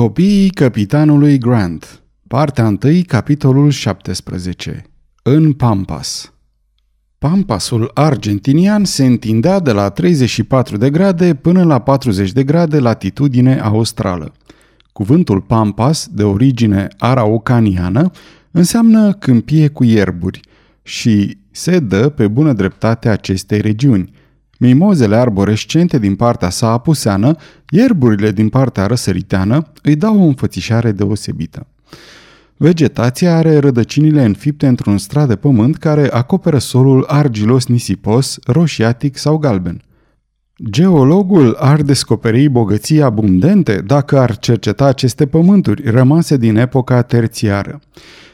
Copiii capitanului Grant Partea 1, capitolul 17 În Pampas Pampasul argentinian se întindea de la 34 de grade până la 40 de grade latitudine australă. Cuvântul Pampas, de origine araucaniană, înseamnă câmpie cu ierburi și se dă pe bună dreptate acestei regiuni – Mimozele arborescente din partea sa apuseană, ierburile din partea răsăriteană îi dau o înfățișare deosebită. Vegetația are rădăcinile înfipte într-un strat de pământ care acoperă solul argilos nisipos, roșiatic sau galben. Geologul ar descoperi bogății abundente dacă ar cerceta aceste pământuri rămase din epoca terțiară.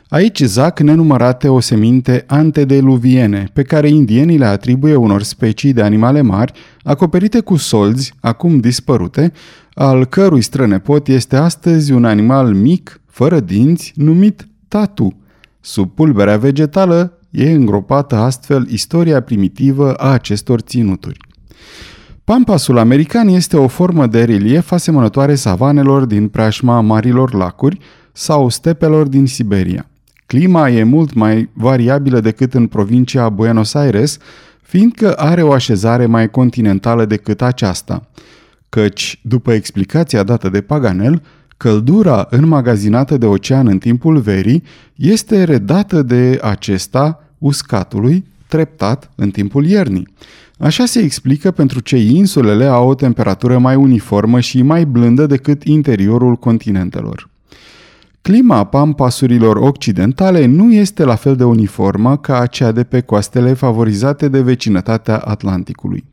Aici zac nenumărate oseminte antedeluviene, pe care indienii le atribuie unor specii de animale mari, acoperite cu solzi, acum dispărute, al cărui strănepot este astăzi un animal mic, fără dinți, numit tatu. Sub pulberea vegetală e îngropată astfel istoria primitivă a acestor ținuturi. Pampasul american este o formă de relief asemănătoare savanelor din preajma marilor lacuri sau stepelor din Siberia. Clima e mult mai variabilă decât în provincia Buenos Aires, fiindcă are o așezare mai continentală decât aceasta. Căci, după explicația dată de Paganel, căldura înmagazinată de ocean în timpul verii este redată de acesta uscatului treptat în timpul iernii. Așa se explică pentru ce insulele au o temperatură mai uniformă și mai blândă decât interiorul continentelor. Clima pampasurilor occidentale nu este la fel de uniformă ca aceea de pe coastele favorizate de vecinătatea Atlanticului.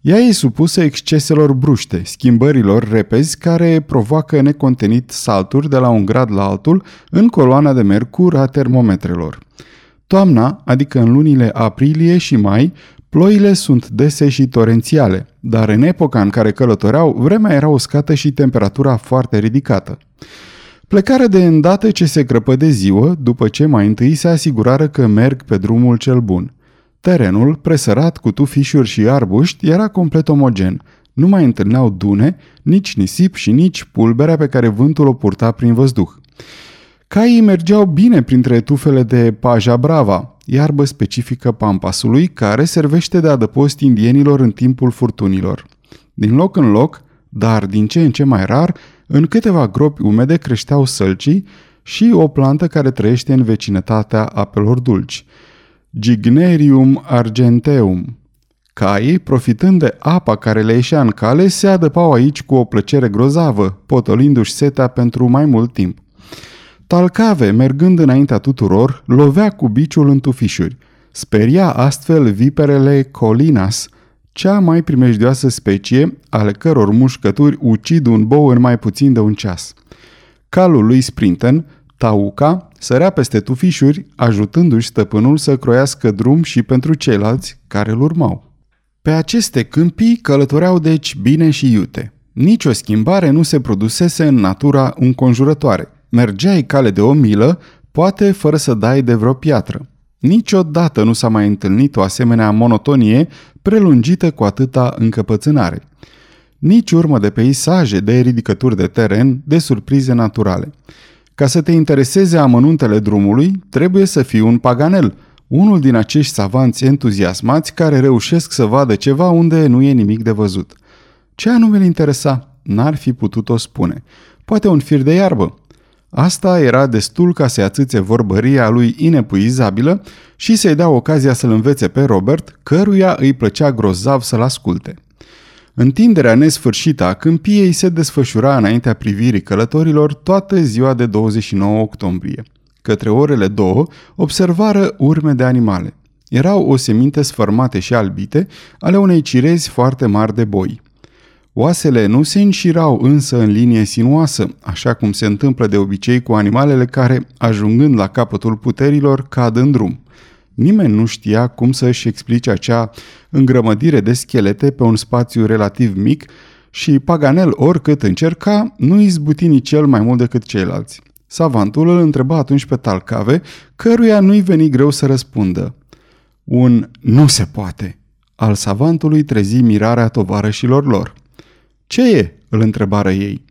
Ea e supusă exceselor bruște, schimbărilor repezi care provoacă necontenit salturi de la un grad la altul în coloana de mercur a termometrelor. Toamna, adică în lunile aprilie și mai, ploile sunt dese și torențiale, dar în epoca în care călătoreau, vremea era uscată și temperatura foarte ridicată. Plecare de îndată ce se crăpă de ziua, după ce mai întâi se asigurară că merg pe drumul cel bun. Terenul, presărat cu tufișuri și arbuști, era complet omogen. Nu mai întâlneau dune, nici nisip și nici pulberea pe care vântul o purta prin văzduh. Caii mergeau bine printre tufele de paja brava, iarbă specifică pampasului, care servește de adăpost indienilor în timpul furtunilor. Din loc în loc, dar din ce în ce mai rar, în câteva gropi umede creșteau sălcii și o plantă care trăiește în vecinătatea apelor dulci, Gignerium argenteum. Caii, profitând de apa care le ieșea în cale, se adăpau aici cu o plăcere grozavă, potolindu-și setea pentru mai mult timp. Talcave, mergând înaintea tuturor, lovea cu biciul în tufișuri. Speria astfel viperele colinas, cea mai primejdioasă specie, ale căror mușcături ucid un bou în mai puțin de un ceas. Calul lui Sprinten, Tauca, sărea peste tufișuri, ajutându-și stăpânul să croiască drum și pentru ceilalți care îl urmau. Pe aceste câmpii călătoreau deci bine și iute. Nici o schimbare nu se produsese în natura înconjurătoare. Mergeai cale de o milă, poate fără să dai de vreo piatră. Niciodată nu s-a mai întâlnit o asemenea monotonie prelungită cu atâta încăpățânare. Nici urmă de peisaje, de ridicături de teren, de surprize naturale. Ca să te intereseze amănuntele drumului, trebuie să fii un paganel, unul din acești savanți entuziasmați care reușesc să vadă ceva unde nu e nimic de văzut. Ce anume îl interesa? N-ar fi putut o spune. Poate un fir de iarbă, Asta era destul ca să-i atâțe vorbăria lui inepuizabilă și să-i dea ocazia să-l învețe pe Robert, căruia îi plăcea grozav să-l asculte. Întinderea nesfârșită a câmpiei se desfășura înaintea privirii călătorilor toată ziua de 29 octombrie. Către orele două observară urme de animale. Erau o seminte sfărmate și albite ale unei cirezi foarte mari de boi. Oasele nu se înșirau însă în linie sinuoasă, așa cum se întâmplă de obicei cu animalele care, ajungând la capătul puterilor, cad în drum. Nimeni nu știa cum să își explice acea îngrămădire de schelete pe un spațiu relativ mic și Paganel, oricât încerca, nu izbuti nici cel mai mult decât ceilalți. Savantul îl întreba atunci pe Talcave, căruia nu-i veni greu să răspundă. Un nu se poate al savantului trezi mirarea tovarășilor lor. Ce e?" îl întrebară ei.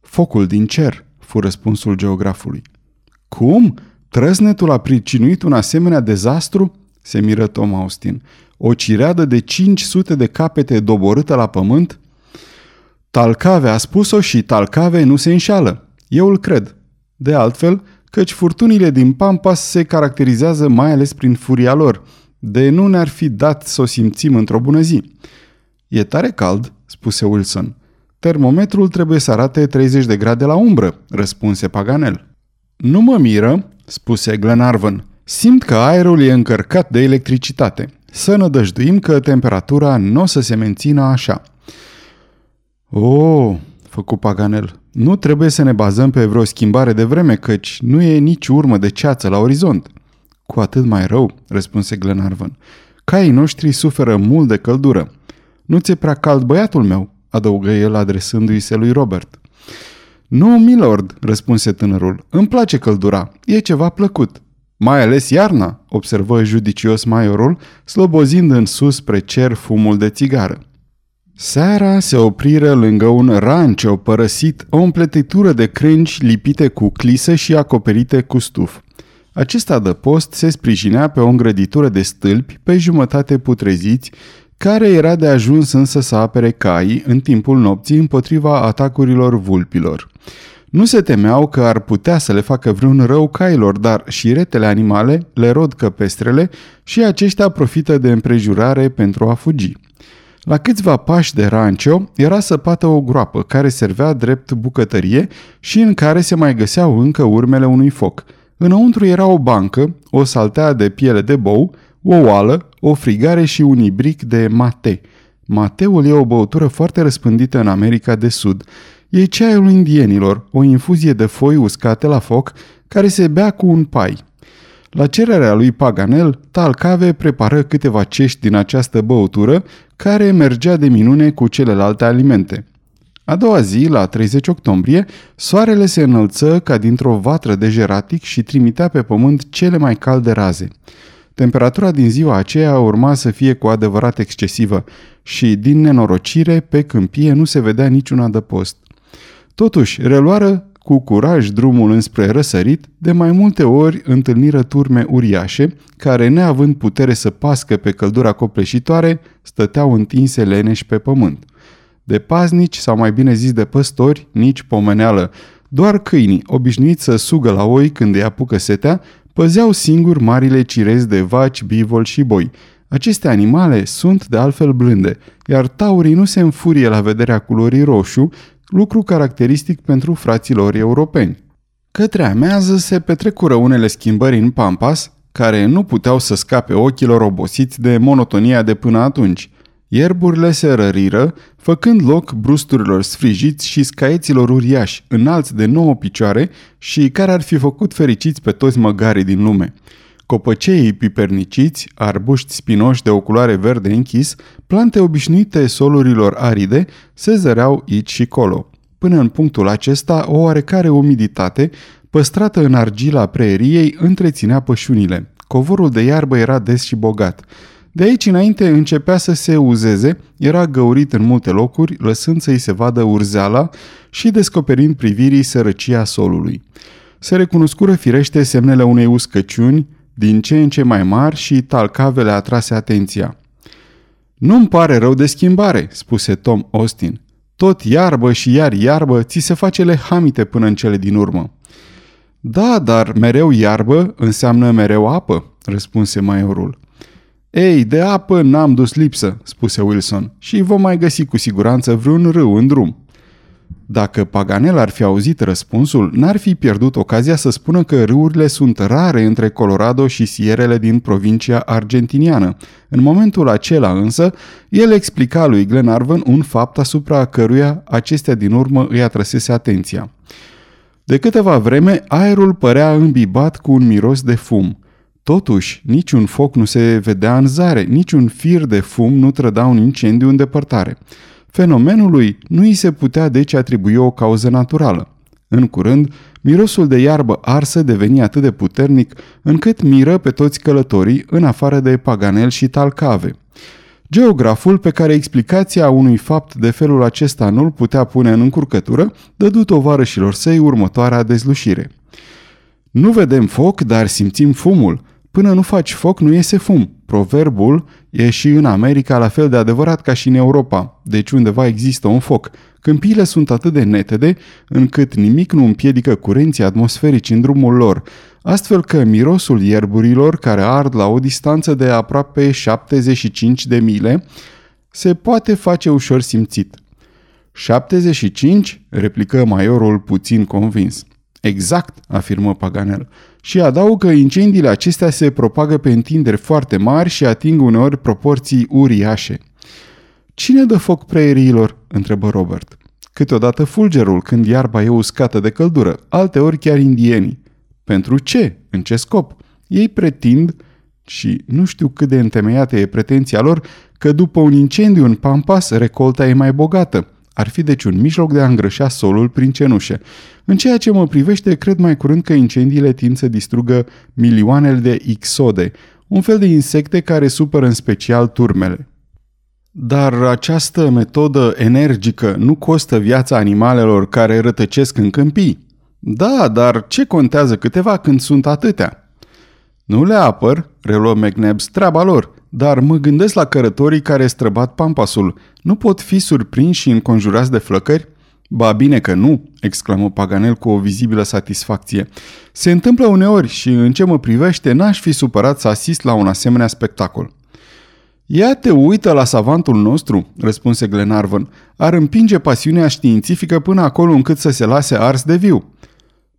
Focul din cer, fu răspunsul geografului. Cum? Trăsnetul a pricinuit un asemenea dezastru? se miră Tom Austin. O cireadă de 500 de capete doborâtă la pământ? Talcave a spus-o și Talcave nu se înșală. Eu îl cred. De altfel, căci furtunile din Pampas se caracterizează mai ales prin furia lor, de nu ne-ar fi dat să o simțim într-o bună zi. E tare cald, spuse Wilson. Termometrul trebuie să arate 30 de grade la umbră, răspunse Paganel. Nu mă miră, spuse Glenarvan. Simt că aerul e încărcat de electricitate. Să nădăjduim că temperatura nu o să se mențină așa. O, oh, făcu Paganel, nu trebuie să ne bazăm pe vreo schimbare de vreme, căci nu e nici urmă de ceață la orizont. Cu atât mai rău, răspunse Glenarvan. Caii noștri suferă mult de căldură. Nu ți-e prea cald, băiatul meu? adăugă el adresându-i se lui Robert. Nu, milord, răspunse tânărul. Îmi place căldura. E ceva plăcut. Mai ales iarna, observă judicios maiorul, slobozind în sus spre cer fumul de țigară. Seara se opriră lângă un rancio părăsit, o împletitură de crânci lipite cu clisă și acoperite cu stuf. Acest adăpost se sprijinea pe o îngrăditură de stâlpi pe jumătate putreziți, care era de ajuns însă să apere caii în timpul nopții împotriva atacurilor vulpilor. Nu se temeau că ar putea să le facă vreun rău cailor, dar și retele animale le rod căpestrele și aceștia profită de împrejurare pentru a fugi. La câțiva pași de rancio era săpată o groapă care servea drept bucătărie și în care se mai găseau încă urmele unui foc. Înăuntru era o bancă, o saltea de piele de bou, o oală, o frigare și un ibric de mate. Mateul e o băutură foarte răspândită în America de Sud. E ceaiul indienilor, o infuzie de foi uscate la foc, care se bea cu un pai. La cererea lui Paganel, Talcave prepară câteva cești din această băutură, care mergea de minune cu celelalte alimente. A doua zi, la 30 octombrie, soarele se înălță ca dintr-o vatră de jeratic și trimitea pe pământ cele mai calde raze. Temperatura din ziua aceea urma să fie cu adevărat excesivă și, din nenorocire, pe câmpie nu se vedea niciun adăpost. Totuși, reluară cu curaj drumul înspre răsărit, de mai multe ori întâlniră turme uriașe, care, neavând putere să pască pe căldura copleșitoare, stăteau întinse leneși pe pământ. De paznici, sau mai bine zis de păstori, nici pomeneală, doar câinii, obișnuiți să sugă la oi când îi apucă setea, păzeau singur marile cirezi de vaci, bivol și boi. Aceste animale sunt de altfel blânde, iar taurii nu se înfurie la vederea culorii roșu, lucru caracteristic pentru fraților europeni. Către amează se petrecură unele schimbări în Pampas, care nu puteau să scape ochilor obosiți de monotonia de până atunci. Ierburile se răriră, făcând loc brusturilor sfrijiți și scaieților uriași, înalți de nouă picioare și care ar fi făcut fericiți pe toți măgarii din lume. Copăceii piperniciți, arbuști spinoși de o culoare verde închis, plante obișnuite solurilor aride, se zăreau aici și colo. Până în punctul acesta, o oarecare umiditate, păstrată în argila preeriei, întreținea pășunile. Covorul de iarbă era des și bogat. De aici înainte începea să se uzeze, era găurit în multe locuri, lăsând să-i se vadă urzeala și descoperind privirii sărăcia solului. Se recunoscură firește semnele unei uscăciuni, din ce în ce mai mari și talcavele atrase atenția. Nu-mi pare rău de schimbare, spuse Tom Austin. Tot iarbă și iar iarbă, ți se face lehamite până în cele din urmă. Da, dar mereu iarbă înseamnă mereu apă, răspunse maiorul. Ei, de apă n-am dus lipsă, spuse Wilson, și vom mai găsi cu siguranță vreun râu în drum. Dacă Paganel ar fi auzit răspunsul, n-ar fi pierdut ocazia să spună că râurile sunt rare între Colorado și sierele din provincia argentiniană. În momentul acela însă, el explica lui Glenarvan un fapt asupra căruia acestea din urmă îi atrăsese atenția. De câteva vreme, aerul părea îmbibat cu un miros de fum. Totuși, niciun foc nu se vedea în zare, niciun fir de fum nu trăda un incendiu în depărtare. Fenomenului nu îi se putea deci atribui o cauză naturală. În curând, mirosul de iarbă arsă deveni atât de puternic încât miră pe toți călătorii în afară de Paganel și Talcave. Geograful, pe care explicația unui fapt de felul acesta nu-l putea pune în încurcătură, dădu tovarășilor săi următoarea dezlușire. Nu vedem foc, dar simțim fumul. Până nu faci foc, nu iese fum. Proverbul e și în America la fel de adevărat ca și în Europa, deci undeva există un foc. Câmpiile sunt atât de netede încât nimic nu împiedică curenții atmosferici în drumul lor, astfel că mirosul ierburilor care ard la o distanță de aproape 75 de mile se poate face ușor simțit. 75? replică maiorul puțin convins. Exact, afirmă Paganel. Și adaugă că incendiile acestea se propagă pe întinderi foarte mari și ating uneori proporții uriașe. Cine dă foc preeriilor? întrebă Robert. Câteodată fulgerul, când iarba e uscată de căldură, alteori chiar indienii. Pentru ce? În ce scop? Ei pretind, și nu știu cât de întemeiată e pretenția lor, că după un incendiu în Pampas, recolta e mai bogată. Ar fi deci un mijloc de a îngrășa solul prin cenușe. În ceea ce mă privește, cred mai curând că incendiile tind să distrugă milioanele de ixode, un fel de insecte care supără în special turmele. Dar această metodă energică nu costă viața animalelor care rătăcesc în câmpii. Da, dar ce contează câteva când sunt atâtea? Nu le apăr, reluă McNabbs, treaba lor, dar mă gândesc la cărătorii care străbat pampasul. Nu pot fi surprinși și înconjurați de flăcări? Ba bine că nu, exclamă Paganel cu o vizibilă satisfacție. Se întâmplă uneori și în ce mă privește n-aș fi supărat să asist la un asemenea spectacol. Ia te uită la savantul nostru, răspunse Glenarvan. Ar împinge pasiunea științifică până acolo încât să se lase ars de viu.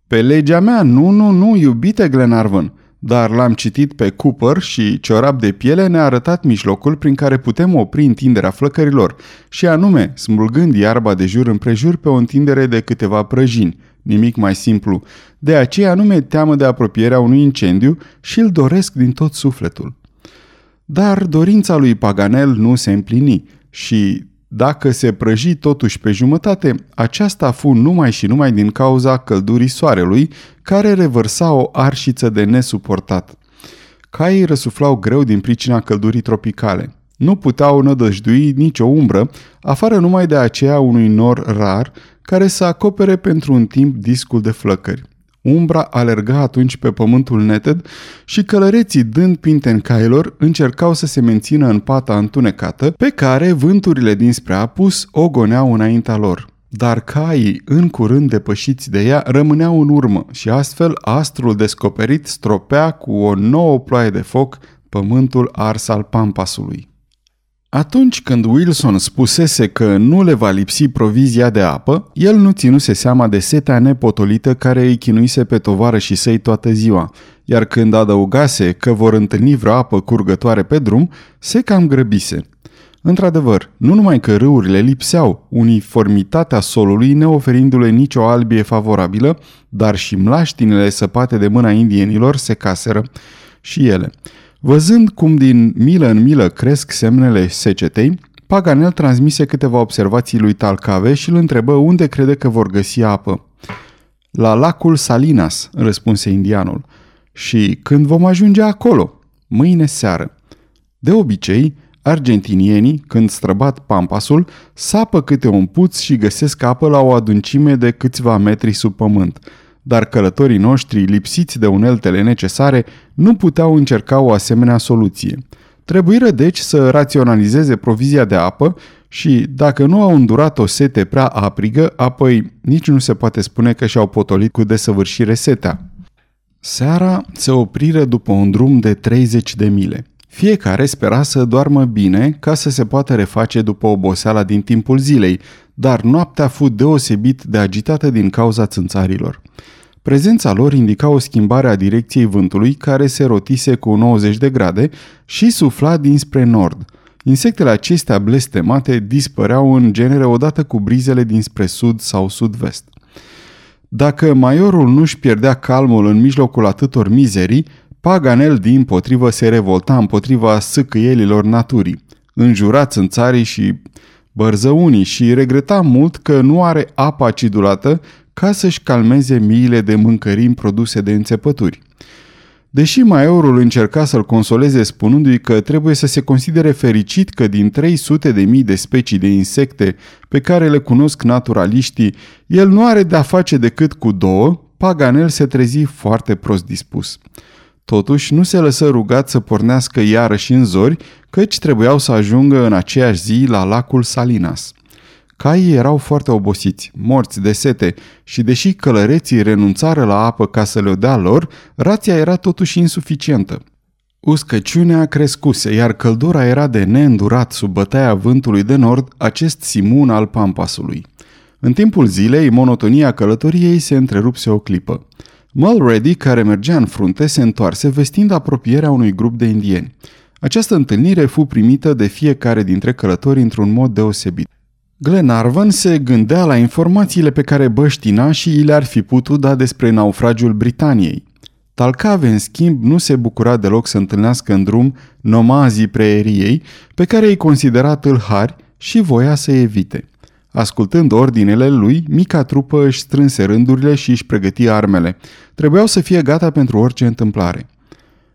Pe legea mea, nu, nu, nu, iubite Glenarvan, dar l-am citit pe Cooper și ciorap de piele ne-a arătat mijlocul prin care putem opri întinderea flăcărilor, și anume, smulgând iarba de jur împrejur pe o întindere de câteva prăjini, nimic mai simplu. De aceea nu mi-e teamă de apropierea unui incendiu și îl doresc din tot sufletul. Dar dorința lui Paganel nu se împlini și, dacă se prăji totuși pe jumătate, aceasta fu numai și numai din cauza căldurii soarelui, care revărsa o arșiță de nesuportat. Caii răsuflau greu din pricina căldurii tropicale. Nu puteau nădăjdui nicio umbră, afară numai de aceea unui nor rar, care să acopere pentru un timp discul de flăcări. Umbra alerga atunci pe pământul neted și călăreții dând pinte în cailor încercau să se mențină în pata întunecată pe care vânturile dinspre apus o goneau înaintea lor. Dar caii, în curând depășiți de ea, rămâneau în urmă și astfel astrul descoperit stropea cu o nouă ploaie de foc pământul ars al Pampasului. Atunci când Wilson spusese că nu le va lipsi provizia de apă, el nu ținuse seama de setea nepotolită care îi chinuise pe tovară și săi toată ziua, iar când adăugase că vor întâlni vreo apă curgătoare pe drum, se cam grăbise. Într-adevăr, nu numai că râurile lipseau, uniformitatea solului neoferindu-le nicio albie favorabilă, dar și mlaștinile săpate de mâna indienilor se caseră. Și ele – Văzând cum din milă în milă cresc semnele secetei, Paganel transmise câteva observații lui Talcave și îl întrebă unde crede că vor găsi apă. La lacul Salinas, răspunse indianul. Și când vom ajunge acolo? Mâine seară. De obicei, argentinienii, când străbat pampasul, sapă câte un puț și găsesc apă la o adâncime de câțiva metri sub pământ – dar călătorii noștri, lipsiți de uneltele necesare, nu puteau încerca o asemenea soluție. Trebuiră deci să raționalizeze provizia de apă și, dacă nu au îndurat o sete prea aprigă, apoi nici nu se poate spune că și-au potolit cu desăvârșire setea. Seara se opriră după un drum de 30 de mile. Fiecare spera să doarmă bine ca să se poată reface după oboseala din timpul zilei, dar noaptea fu deosebit de agitată din cauza țânțarilor. Prezența lor indica o schimbare a direcției vântului care se rotise cu 90 de grade și sufla dinspre nord. Insectele acestea blestemate dispăreau în genere odată cu brizele dinspre sud sau sud-vest. Dacă maiorul nu-și pierdea calmul în mijlocul atâtor mizerii, Paganel din potrivă se revolta împotriva sâcâielilor naturii, înjurați în țarii și bărzăunii și regreta mult că nu are apă acidulată ca să-și calmeze miile de mâncărimi produse de înțepături. Deși Maiorul încerca să-l consoleze spunându-i că trebuie să se considere fericit că din 300 de mii de specii de insecte pe care le cunosc naturaliștii, el nu are de-a face decât cu două, Paganel se trezi foarte prost dispus. Totuși, nu se lăsă rugat să pornească iarăși în zori, căci trebuiau să ajungă în aceeași zi la lacul Salinas. Caii erau foarte obosiți, morți de sete și deși călăreții renunțară la apă ca să le dea lor, rația era totuși insuficientă. Uscăciunea crescuse, iar căldura era de neîndurat sub bătaia vântului de nord, acest simun al Pampasului. În timpul zilei, monotonia călătoriei se întrerupse o clipă. Mulready, care mergea în frunte, se întoarse vestind apropierea unui grup de indieni. Această întâlnire fu primită de fiecare dintre călători într-un mod deosebit. Glenarvan se gândea la informațiile pe care băștina și i le-ar fi putut da despre naufragiul Britaniei. Talcave, în schimb, nu se bucura deloc să întâlnească în drum nomazii preeriei, pe care îi considera tâlhari și voia să evite. Ascultând ordinele lui, mica trupă își strânse rândurile și își pregăti armele. Trebuiau să fie gata pentru orice întâmplare.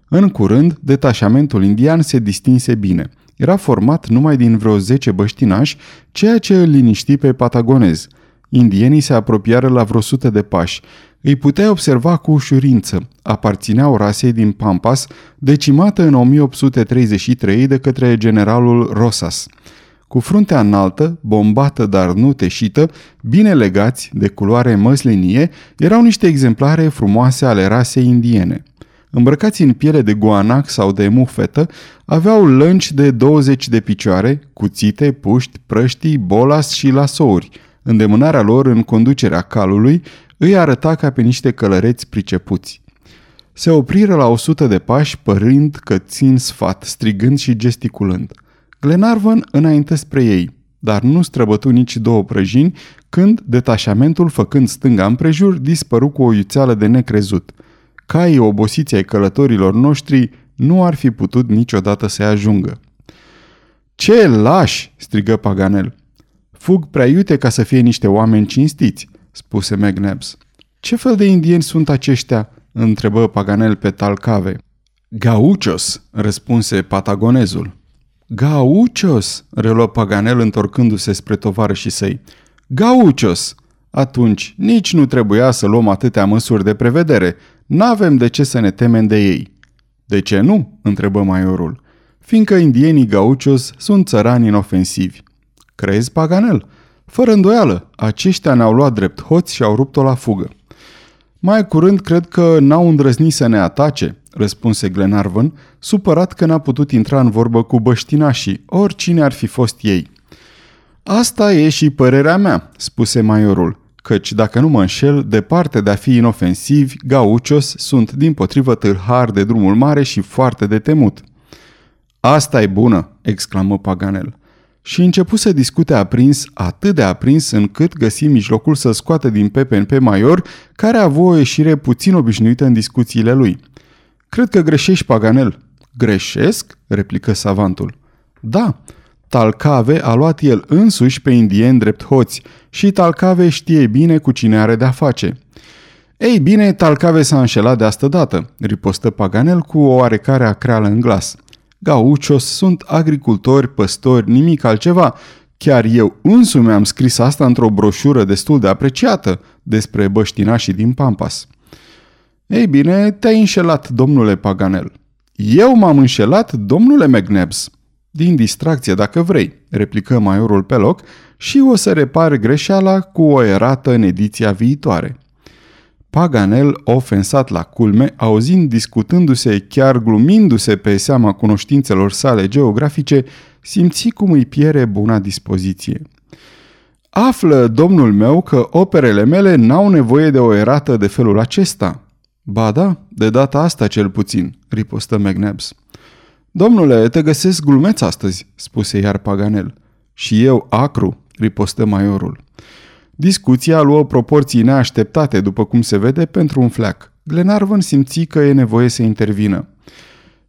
În curând, detașamentul indian se distinse bine. Era format numai din vreo 10 băștinași, ceea ce îl liniști pe patagonez. Indienii se apropiară la vreo sută de pași. Îi putea observa cu ușurință. Aparțineau rasei din Pampas, decimată în 1833 de către generalul Rosas. Cu fruntea înaltă, bombată dar nu teșită, bine legați, de culoare măslinie, erau niște exemplare frumoase ale rasei indiene. Îmbrăcați în piele de guanac sau de mufetă, aveau lănci de 20 de picioare, cuțite, puști, prăștii, bolas și lasouri. Îndemânarea lor în conducerea calului îi arăta ca pe niște călăreți pricepuți. Se opriră la o sută de pași, părând că țin sfat, strigând și gesticulând. Glenarvan înainte spre ei, dar nu străbătu nici două prăjini, când detașamentul, făcând stânga împrejur, dispăru cu o iuțeală de necrezut. Caii obosiți ai călătorilor noștri nu ar fi putut niciodată să ajungă. Ce lași!" strigă Paganel. Fug prea iute ca să fie niște oameni cinstiți," spuse McNabs. Ce fel de indieni sunt aceștia?" întrebă Paganel pe Talcave. Gauchos, răspunse patagonezul. Gauchos, reluă Paganel întorcându-se spre și săi. Gauchos! Atunci, nici nu trebuia să luăm atâtea măsuri de prevedere. N-avem de ce să ne temem de ei. De ce nu? întrebă maiorul. Fiindcă indienii gauchos sunt țărani inofensivi. Crezi, Paganel? Fără îndoială, aceștia ne-au luat drept hoți și au rupt-o la fugă. Mai curând cred că n-au îndrăznit să ne atace, răspunse Glenarvan, supărat că n-a putut intra în vorbă cu băștinașii, oricine ar fi fost ei. Asta e și părerea mea, spuse maiorul, căci dacă nu mă înșel, departe de a fi inofensivi, gauchos sunt din potrivă tâlhari de drumul mare și foarte de temut. Asta e bună, exclamă Paganel. Și începu să discute aprins, atât de aprins încât găsi mijlocul să scoată din pepen pe Maior, care a avut o ieșire puțin obișnuită în discuțiile lui – Cred că greșești, Paganel. Greșesc? replică savantul. Da, Talcave a luat el însuși pe indieni drept hoți și Talcave știe bine cu cine are de-a face. Ei bine, Talcave s-a înșelat de asta dată, ripostă Paganel cu o oarecare acreală în glas. Gauchos sunt agricultori, păstori, nimic altceva. Chiar eu însumi am scris asta într-o broșură destul de apreciată despre băștinașii din Pampas. Ei bine, te-ai înșelat, domnule Paganel. Eu m-am înșelat, domnule McNabs. Din distracție, dacă vrei, replică maiorul pe loc și o să repar greșeala cu o erată în ediția viitoare. Paganel, ofensat la culme, auzind discutându-se, chiar glumindu-se pe seama cunoștințelor sale geografice, simți cum îi piere buna dispoziție. Află, domnul meu, că operele mele n-au nevoie de o erată de felul acesta, Ba da, de data asta cel puțin, ripostă McNabs. Domnule, te găsesc glumeț astăzi, spuse iar Paganel. Și eu acru, ripostă maiorul. Discuția luă proporții neașteptate, după cum se vede, pentru un fleac. Glenarvan simți că e nevoie să intervină.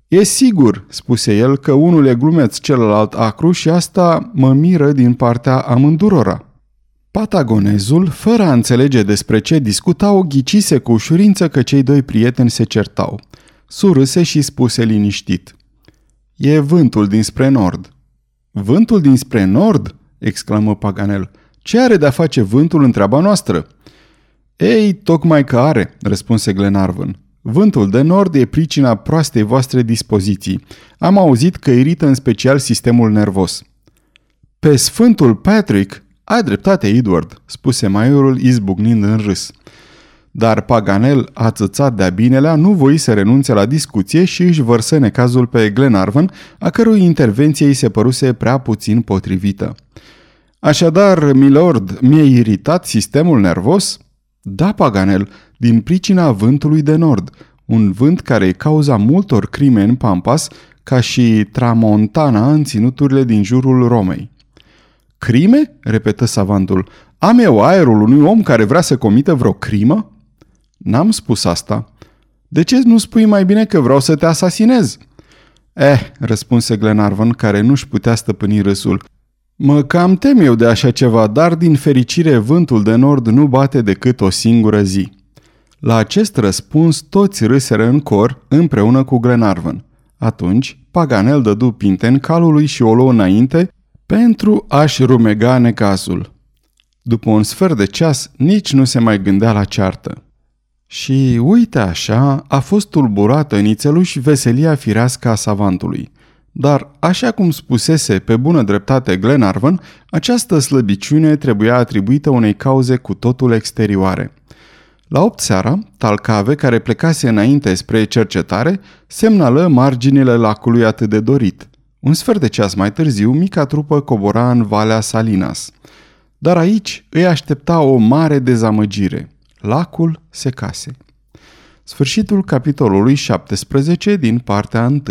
E sigur, spuse el, că unul e glumeț, celălalt acru și asta mă miră din partea amândurora. Patagonezul, fără a înțelege despre ce discutau, ghicise cu ușurință că cei doi prieteni se certau. Surâse și spuse liniștit. E vântul dinspre nord. Vântul dinspre nord? exclamă Paganel. Ce are de-a face vântul în treaba noastră? Ei, tocmai că are, răspunse Glenarvan. Vântul de nord e pricina proastei voastre dispoziții. Am auzit că irită în special sistemul nervos. Pe Sfântul Patrick, ai dreptate, Edward, spuse maiorul izbucnind în râs. Dar Paganel, ațățat de-a binelea, nu voi să renunțe la discuție și își vărsă necazul pe Glenarvan, a cărui intervenție îi se păruse prea puțin potrivită. Așadar, milord, mi-e iritat sistemul nervos? Da, Paganel, din pricina vântului de nord, un vânt care e cauza multor crime în Pampas, ca și Tramontana în ținuturile din jurul Romei. Crime? repetă savantul. Am eu aerul unui om care vrea să comită vreo crimă? N-am spus asta. De ce nu spui mai bine că vreau să te asasinez? Eh, răspunse Glenarvan, care nu-și putea stăpâni râsul. Mă cam tem eu de așa ceva, dar din fericire vântul de nord nu bate decât o singură zi. La acest răspuns toți râseră în cor împreună cu Glenarvan. Atunci, Paganel dădu pinten calului și o luă înainte pentru a-și rumega necazul. După un sfert de ceas, nici nu se mai gândea la ceartă. Și uite așa, a fost tulburată nițeluș veselia firească a savantului. Dar, așa cum spusese pe bună dreptate Glenarvan, această slăbiciune trebuia atribuită unei cauze cu totul exterioare. La opt seara, Talcave, care plecase înainte spre cercetare, semnală marginile lacului atât de dorit. Un sfert de ceas mai târziu, mica trupă cobora în Valea Salinas. Dar aici îi aștepta o mare dezamăgire. Lacul secase. Sfârșitul capitolului 17 din partea 1.